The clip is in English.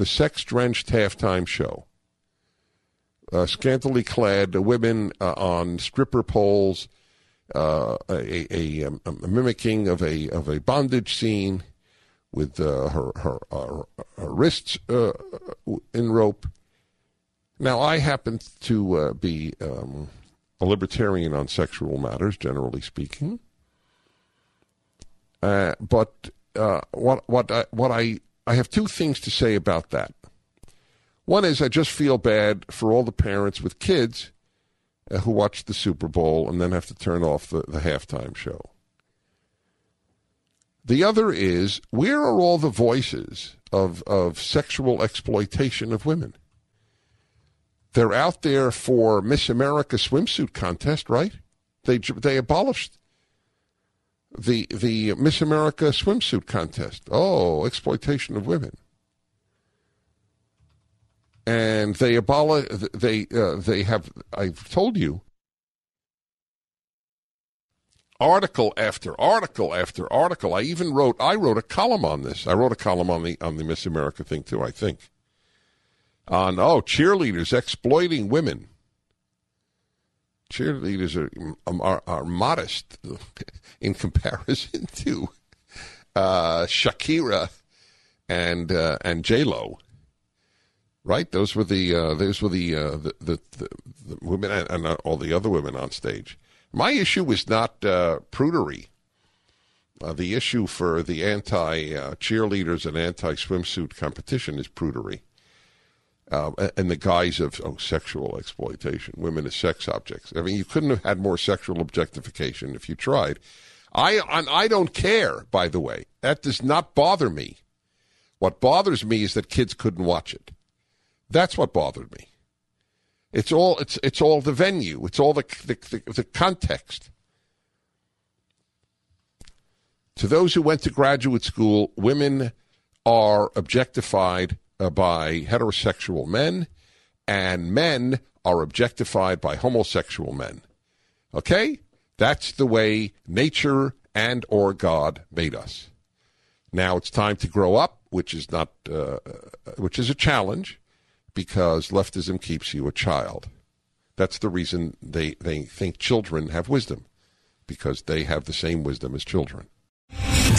The sex drenched halftime show. Uh, scantily clad women uh, on stripper poles, uh, a, a, a, a, mimicking of a of a bondage scene with uh, her her, her, her wrists uh, in rope. Now, I happen to uh, be um, a libertarian on sexual matters, generally speaking. but what what I, what I I have two things to say about that. One is I just feel bad for all the parents with kids uh, who watch the Super Bowl and then have to turn off the, the halftime show. The other is where are all the voices of, of sexual exploitation of women? They're out there for Miss America swimsuit contest, right? They they abolished the the Miss America swimsuit contest. Oh, exploitation of women. And they abolish. They uh, they have. I've told you. Article after article after article. I even wrote. I wrote a column on this. I wrote a column on the on the Miss America thing too. I think. On oh cheerleaders exploiting women cheerleaders are, um, are, are modest in comparison to uh, Shakira and uh, and J Lo. Right, those were the uh, those were the, uh, the, the, the, women and, and, all the other women on stage. My issue was not uh, prudery. Uh, the issue for the anti cheerleaders and anti swimsuit competition is prudery uh, in the guise of oh, sexual exploitation, women as sex objects. I mean, you couldn't have had more sexual objectification if you tried. I I don't care. By the way, that does not bother me. What bothers me is that kids couldn't watch it. That's what bothered me. It's all it's it's all the venue. It's all the the, the, the context. To those who went to graduate school, women are objectified by heterosexual men, and men are objectified by homosexual men. Okay? That's the way nature and or God made us. Now it's time to grow up, which is not uh, which is a challenge because leftism keeps you a child. That's the reason they, they think children have wisdom because they have the same wisdom as children.